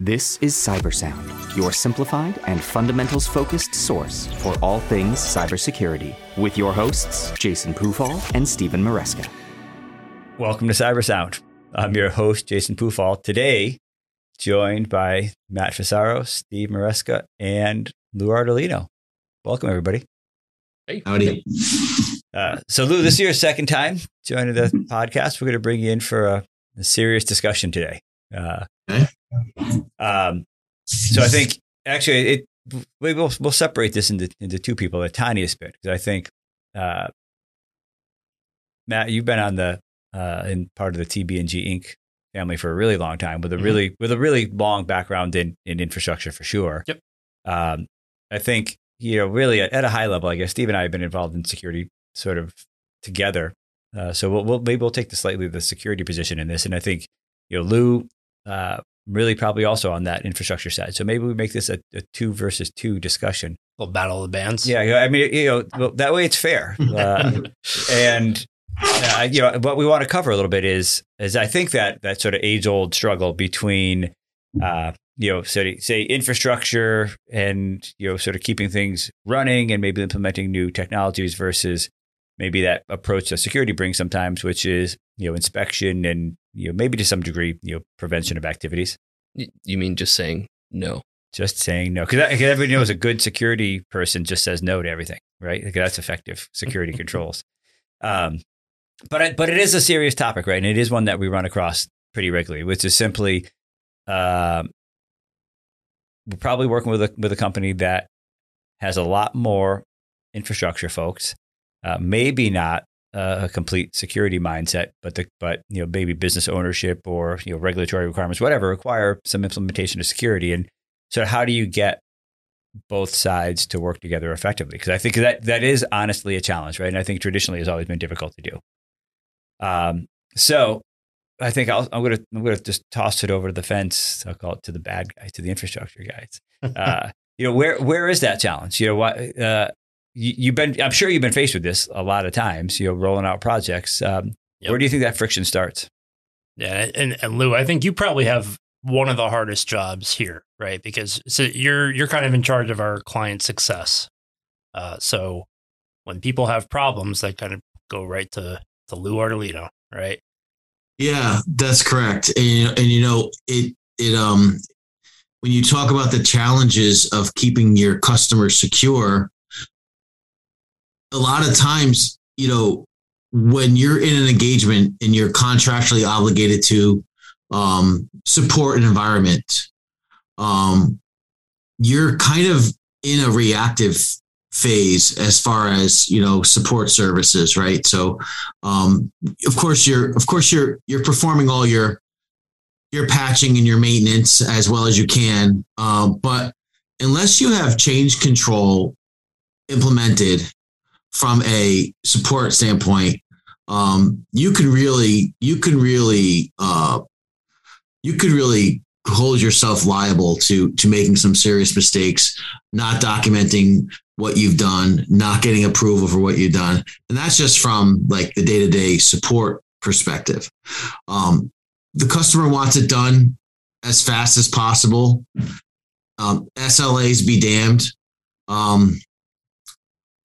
This is CyberSound, your simplified and fundamentals focused source for all things cybersecurity, with your hosts, Jason Pufahl and Stephen Maresca. Welcome to CyberSound. I'm your host, Jason Pufahl. Today, joined by Matt Fusaro, Steve Maresca, and Lou Ardolino. Welcome, everybody. Hey. Howdy. Uh, so, Lou, this is your second time joining the podcast. We're going to bring you in for a, a serious discussion today. Uh, okay. Um, so, I think actually it we will we'll separate this into into two people the tiniest bit because I think uh, Matt, you've been on the uh, in part of the TB&G Inc. family for a really long time with a mm-hmm. really with a really long background in in infrastructure for sure. Yep. Um, I think you know really at, at, a high level, I guess Steve and I have been involved in security sort of together. Uh, so we'll, we'll, maybe we'll take the slightly the security position in this, and I think you know Lou uh, really probably also on that infrastructure side. So maybe we make this a, a two versus two discussion. We'll battle the bands. Yeah, I mean, you know, well, that way it's fair. Uh, and uh, you know, what we want to cover a little bit is is I think that that sort of age old struggle between uh, you know, so say infrastructure and you know, sort of keeping things running and maybe implementing new technologies versus maybe that approach that security brings sometimes, which is you know inspection and you know maybe to some degree you know prevention of activities. You mean just saying no? Just saying no, because everybody knows a good security person just says no to everything, right? Like that's effective security controls. Um, but I, but it is a serious topic, right? And it is one that we run across pretty regularly, which is simply uh, we're probably working with a with a company that has a lot more infrastructure folks uh, maybe not a complete security mindset, but the but you know maybe business ownership or you know regulatory requirements, whatever, require some implementation of security. And so, how do you get both sides to work together effectively? Because I think that that is honestly a challenge, right? And I think traditionally has always been difficult to do. Um, so I think i am to I'm going to just toss it over to the fence. I'll call it to the bad guys, to the infrastructure guys. Uh, you know, where where is that challenge? You know, what uh, you, have been, I'm sure you've been faced with this a lot of times, you know, rolling out projects. Um, yep. Where do you think that friction starts? Yeah. And, and Lou, I think you probably have one of the hardest jobs here, right? Because so you're, you're kind of in charge of our client success. Uh, so when people have problems, they kind of go right to, to Lou Ardolino, right? Yeah, that's correct. And, and you know, it, it, um, when you talk about the challenges of keeping your customers secure, a lot of times, you know, when you're in an engagement and you're contractually obligated to um, support an environment, um, you're kind of in a reactive phase as far as you know support services right? So um, of course you're of course you're you're performing all your your patching and your maintenance as well as you can um, but unless you have change control implemented from a support standpoint, um, you can really, you can really, uh, you could really hold yourself liable to to making some serious mistakes, not documenting what you've done, not getting approval for what you've done, and that's just from like the day to day support perspective. Um, the customer wants it done as fast as possible. Um, SLAs be damned. Um,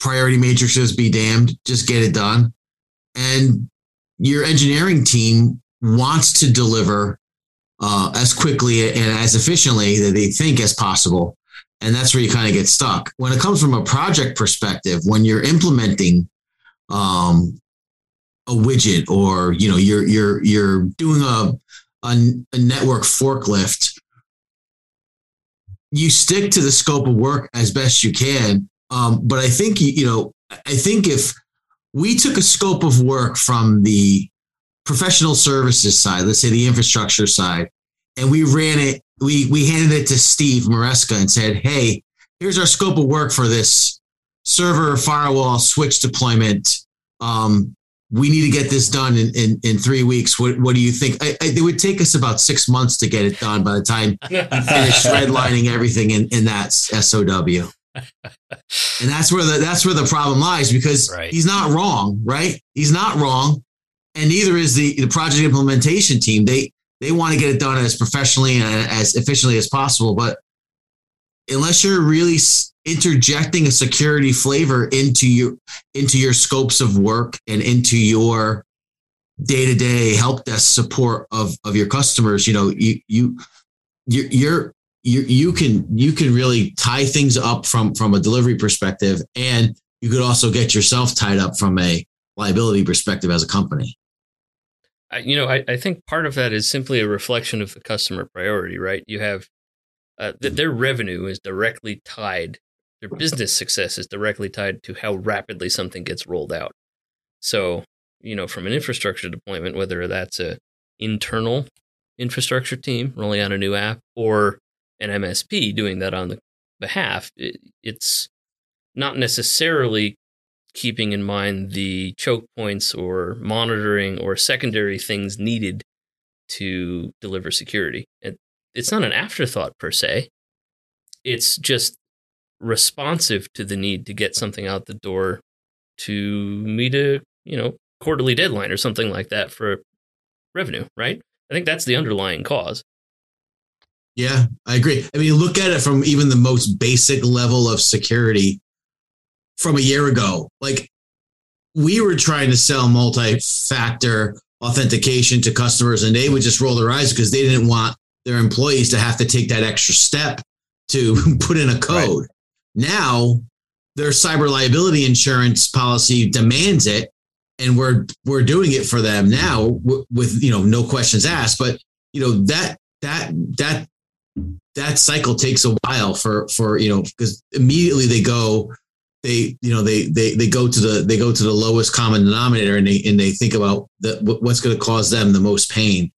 priority matrices be damned, just get it done. And your engineering team wants to deliver uh, as quickly and as efficiently that they think as possible. And that's where you kind of get stuck. When it comes from a project perspective, when you're implementing um, a widget or you know you're you're you're doing a, a, a network forklift, you stick to the scope of work as best you can um, but I think, you know, I think if we took a scope of work from the professional services side, let's say the infrastructure side, and we ran it, we, we handed it to Steve Maresca and said, hey, here's our scope of work for this server, firewall, switch deployment. Um, we need to get this done in, in, in three weeks. What, what do you think? I, I, it would take us about six months to get it done by the time we finish redlining everything in, in that SOW and that's where the that's where the problem lies because right. he's not wrong, right? He's not wrong, and neither is the the project implementation team. They they want to get it done as professionally and as efficiently as possible. But unless you're really interjecting a security flavor into your into your scopes of work and into your day-to-day help desk support of of your customers you know you you you're you you can you can really tie things up from from a delivery perspective and you could also get yourself tied up from a liability perspective as a company you know I, I think part of that is simply a reflection of the customer priority right you have uh, th- their revenue is directly tied their business success is directly tied to how rapidly something gets rolled out. So, you know, from an infrastructure deployment, whether that's a internal infrastructure team rolling out a new app or an MSP doing that on the behalf, it, it's not necessarily keeping in mind the choke points or monitoring or secondary things needed to deliver security. It, it's not an afterthought per se. It's just responsive to the need to get something out the door to meet a you know quarterly deadline or something like that for revenue right i think that's the underlying cause yeah i agree i mean look at it from even the most basic level of security from a year ago like we were trying to sell multi-factor authentication to customers and they would just roll their eyes because they didn't want their employees to have to take that extra step to put in a code right. Now their cyber liability insurance policy demands it, and we're we're doing it for them now with you know no questions asked. But you know that that that that cycle takes a while for for you know because immediately they go they you know they they they go to the they go to the lowest common denominator and they and they think about the, what's going to cause them the most pain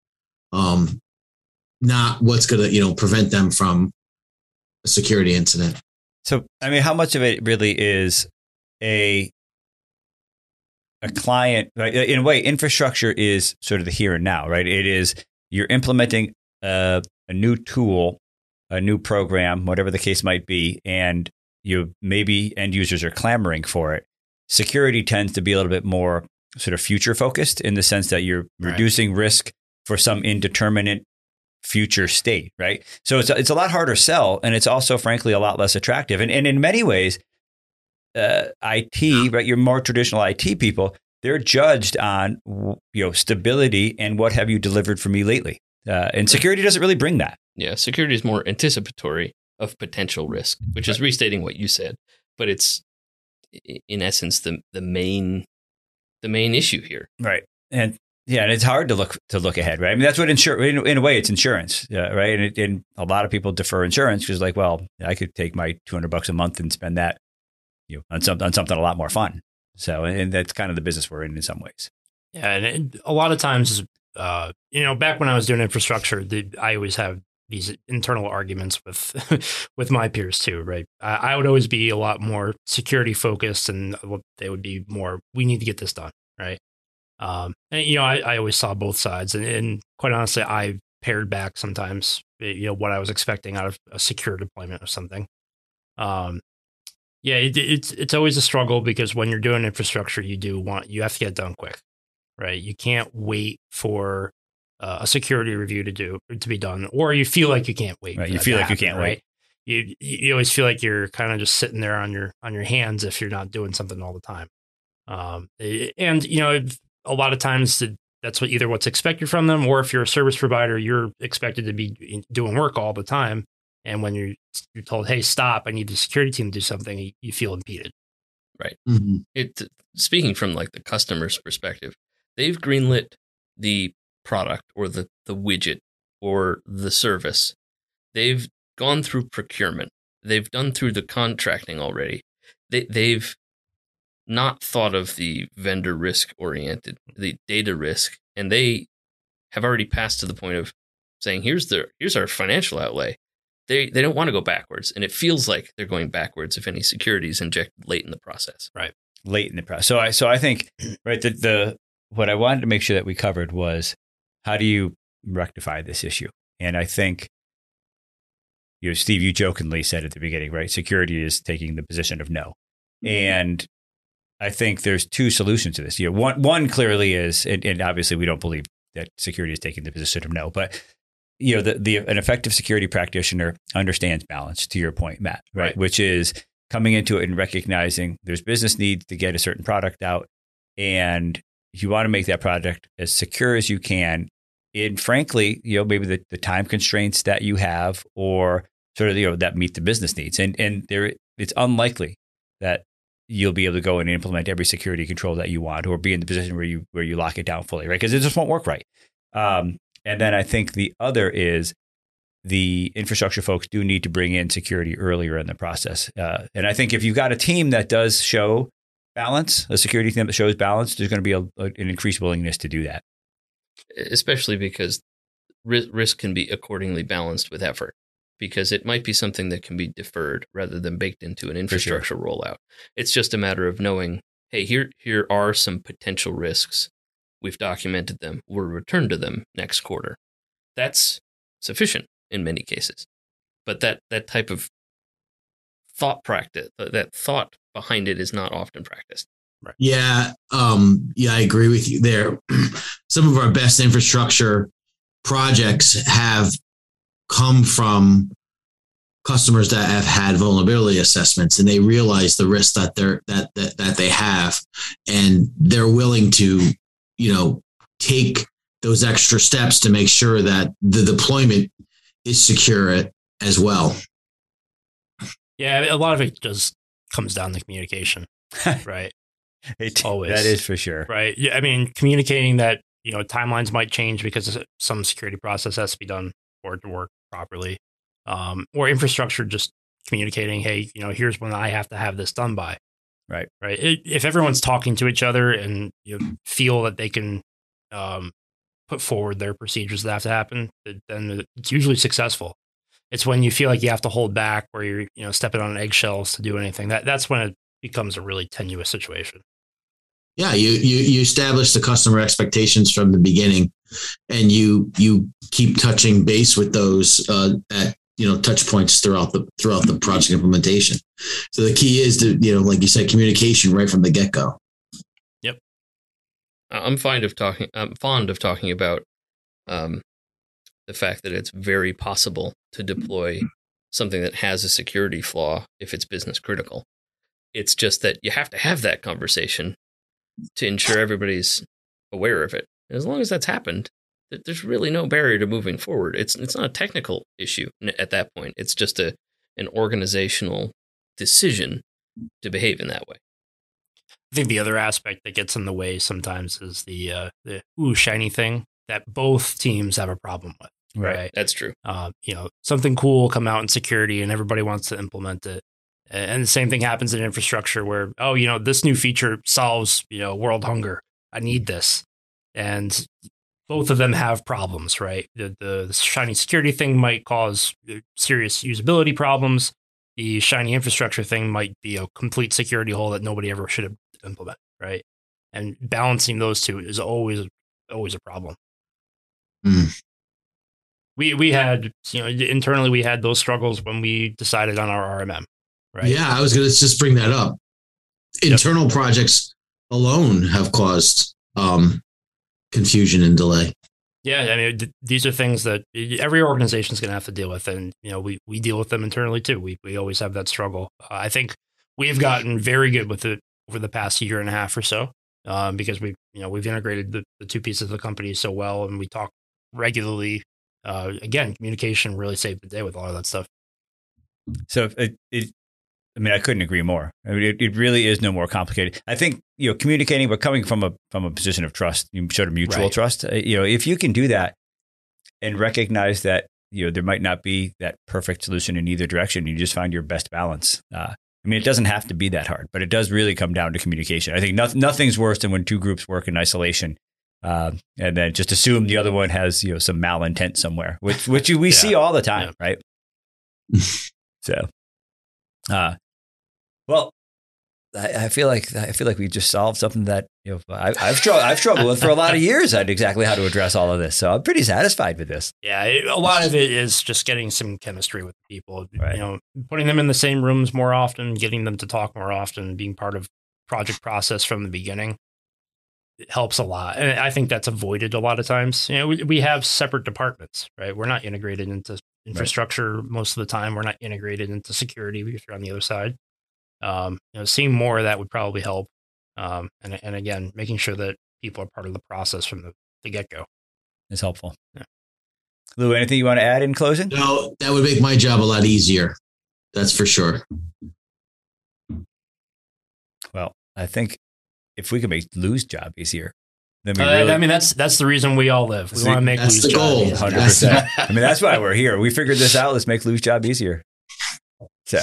um not what's going to you know prevent them from a security incident so, I mean, how much of it really is a a client? Right? In a way, infrastructure is sort of the here and now, right? It is you're implementing a, a new tool, a new program, whatever the case might be, and you maybe end users are clamoring for it. Security tends to be a little bit more sort of future focused in the sense that you're right. reducing risk for some indeterminate future state, right? So it's a, it's a lot harder to sell, and it's also, frankly, a lot less attractive. And, and in many ways, uh, IT, right? Your more traditional IT people, they're judged on you know stability and what have you delivered for me lately. Uh, and security doesn't really bring that. Yeah, security is more anticipatory of potential risk, which is restating what you said, but it's in essence the the main the main issue here. Right. And yeah, and it's hard to look to look ahead, right? I mean, that's what insurance. In, in, a way, it's insurance, uh, right? And, it, and, a lot of people defer insurance because, like, well, I could take my two hundred bucks a month and spend that, you know, on something on something a lot more fun. So, and that's kind of the business we're in in some ways. Yeah, and it, a lot of times, uh, you know, back when I was doing infrastructure, the, I always have these internal arguments with with my peers too, right? I, I would always be a lot more security focused, and they would be more, we need to get this done, right? Um, and you know, I, I always saw both sides, and, and quite honestly, I pared back sometimes. Eh, you know what I was expecting out of a secure deployment or something. Um, yeah, it, it's it's always a struggle because when you're doing infrastructure, you do want you have to get done quick, right? You can't wait for uh, a security review to do to be done, or you feel like you can't wait. Right, you feel like happen, you can't right? wait. You you always feel like you're kind of just sitting there on your on your hands if you're not doing something all the time. Um, and you know, a lot of times that's what either what's expected from them, or if you're a service provider, you're expected to be doing work all the time. And when you're you're told, "Hey, stop! I need the security team to do something," you, feel impeded. Right. Mm-hmm. It speaking from like the customer's perspective, they've greenlit the product or the the widget or the service. They've gone through procurement. They've done through the contracting already. They, they've not thought of the vendor risk oriented, the data risk, and they have already passed to the point of saying, "Here's the here's our financial outlay." They they don't want to go backwards, and it feels like they're going backwards if any security is injected late in the process. Right, late in the process. So I so I think right the the what I wanted to make sure that we covered was how do you rectify this issue, and I think you know, Steve, you jokingly said at the beginning, right? Security is taking the position of no. Mm-hmm. And I think there's two solutions to this. You know, one one clearly is, and, and obviously we don't believe that security is taking the position of no. But you know, the, the an effective security practitioner understands balance. To your point, Matt, right? Right. Which is coming into it and recognizing there's business needs to get a certain product out, and you want to make that project as secure as you can. And frankly, you know, maybe the, the time constraints that you have, or sort of you know that meet the business needs, and and there it's unlikely that you'll be able to go and implement every security control that you want, or be in the position where you where you lock it down fully, right? Because it just won't work right. Um, and then I think the other is the infrastructure folks do need to bring in security earlier in the process. Uh, and I think if you've got a team that does show balance, a security thing that shows balance, there's going to be a, a- an increased willingness to do that. especially because ri- risk can be accordingly balanced with effort because it might be something that can be deferred rather than baked into an sure. infrastructure rollout. It's just a matter of knowing hey here here are some potential risks. We've documented them. We'll return to them next quarter. That's sufficient in many cases. But that that type of thought practice that thought behind it is not often practiced. Yeah, um, yeah, I agree with you there. Some of our best infrastructure projects have come from customers that have had vulnerability assessments and they realize the risk that they're that that, that they have and they're willing to you know take those extra steps to make sure that the deployment is secure as well. Yeah, a lot of it just comes down to communication, right? It- Always. That is for sure. Right. Yeah, I mean, communicating that you know timelines might change because some security process has to be done for it to work properly, um, or infrastructure just communicating, hey, you know, here's when I have to have this done by. Right. Right. It, if everyone's talking to each other and you know, feel that they can um, put forward their procedures that have to happen, then it's usually successful. It's when you feel like you have to hold back, where you're you know stepping on eggshells to do anything. That that's when it becomes a really tenuous situation. yeah you you you establish the customer expectations from the beginning and you you keep touching base with those uh, at you know touch points throughout the throughout the project implementation so the key is to you know like you said communication right from the get-go yep I'm fond of talking. I'm fond of talking about um, the fact that it's very possible to deploy something that has a security flaw if it's business critical. It's just that you have to have that conversation to ensure everybody's aware of it. And as long as that's happened, there's really no barrier to moving forward. It's it's not a technical issue at that point. It's just a an organizational decision to behave in that way. I think the other aspect that gets in the way sometimes is the uh, the ooh shiny thing that both teams have a problem with. Right. That's true. Uh, you know, something cool will come out in security and everybody wants to implement it. And the same thing happens in infrastructure where, oh, you know, this new feature solves, you know, world hunger. I need this. And both of them have problems, right? The, the shiny security thing might cause uh, serious usability problems. The shiny infrastructure thing might be a complete security hole that nobody ever should have implemented, right? And balancing those two is always always a problem. Hmm. We we had you know internally we had those struggles when we decided on our RMM, right? yeah i was going to just bring that up internal projects alone have caused um, confusion and delay Yeah, I mean, th- these are things that every organization is going to have to deal with, and you know, we we deal with them internally too. We we always have that struggle. Uh, I think we've gotten very good with it over the past year and a half or so, um, because we you know we've integrated the, the two pieces of the company so well, and we talk regularly. Uh, again, communication really saved the day with all of that stuff. So it, it I mean, I couldn't agree more. I mean, it, it really is no more complicated. I think you know, communicating, but coming from a from a position of trust, you sort of mutual Right. trust. uh, You know, if you can do that and recognize that you know there might not be that perfect solution in either direction, you just find your best balance. Uh, I mean, it doesn't have to be that hard, but it does really come down to communication. I think nothing, nothing's worse than when two groups work in isolation. Uh, and then just assume the other one has you know some malintent somewhere, which which we Yeah. see all the time, Yeah. right? so, uh, well, I, I feel like I feel like we just solved something that you know I, I've struggled I've struggled with for a lot of years on exactly how to address all of this. So I'm pretty satisfied with this. Yeah, it, a lot of it is just getting some chemistry with people. Right. You know, putting them in the same rooms more often, getting them to talk more often, being part of project process from the beginning. Helps a lot. And I think that's avoided a lot of times. You know, we, we have separate departments, right? We're not integrated into infrastructure right. most of the time. We're not integrated into security if you're on the other side. Um, you know, seeing more of that would probably help. Um, and, and again, making sure that people are part of the process from the, the get go is helpful. Yeah. Lou, anything you want to add in closing? No, that would make my job a lot easier. That's for sure. Well, I think if we could make Lou's job easier, then we uh, really. I mean, that's that's the reason we all live. We want to make Lou's the job goal. Hundred percent. I mean, that's why we're here. We figured this out. Let's make Lou's job easier. So,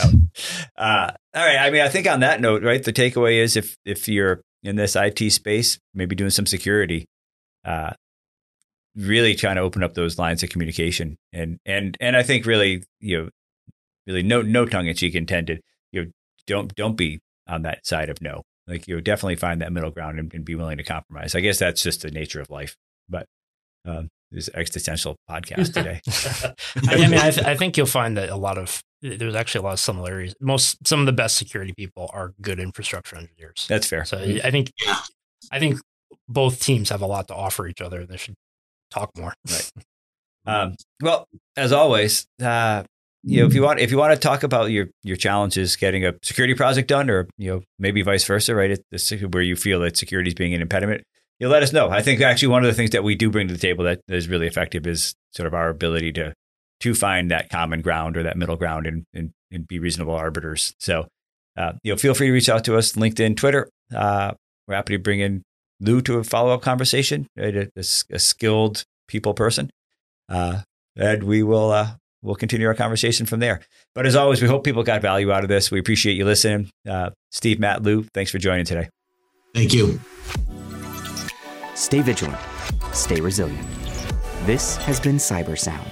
uh, all right. I mean, I think on that note, right, the takeaway is if if you're in this IT space, maybe doing some security, uh, really trying to open up those lines of communication, and and and I think really, you know, really no no tongue in cheek intended. You know, don't don't be on that side of no. Like you would definitely find that middle ground and, and, be willing to compromise. I guess that's just the nature of life. But um, this existential podcast today. I mean, I, th- I, think you'll find that a lot of there's actually a lot of similarities. Most some of the best security people are good infrastructure engineers. That's fair. So I think I think both teams have a lot to offer each other. They should talk more. Right. Um, well, as always, uh, you know, if you want, if you want to talk about your your challenges getting a security project done, or you know, maybe vice versa, right? It's where you feel that security is being an impediment, you let us know. I think actually one of the things that we do bring to the table that is really effective is sort of our ability to to find that common ground or that middle ground and and, and be reasonable arbiters. So, uh, you know, feel free to reach out to us, LinkedIn, Twitter. Uh, we're happy to bring in Lou to a follow up conversation, right? a, a, a, skilled people person, uh, and we will uh, we'll continue our conversation from there. But as always, we hope people got value out of this. We appreciate you listening. Uh, Steve, Matt, Lou, thanks for joining today. Thank you. Stay vigilant. Stay resilient. This has been Cyber Sound.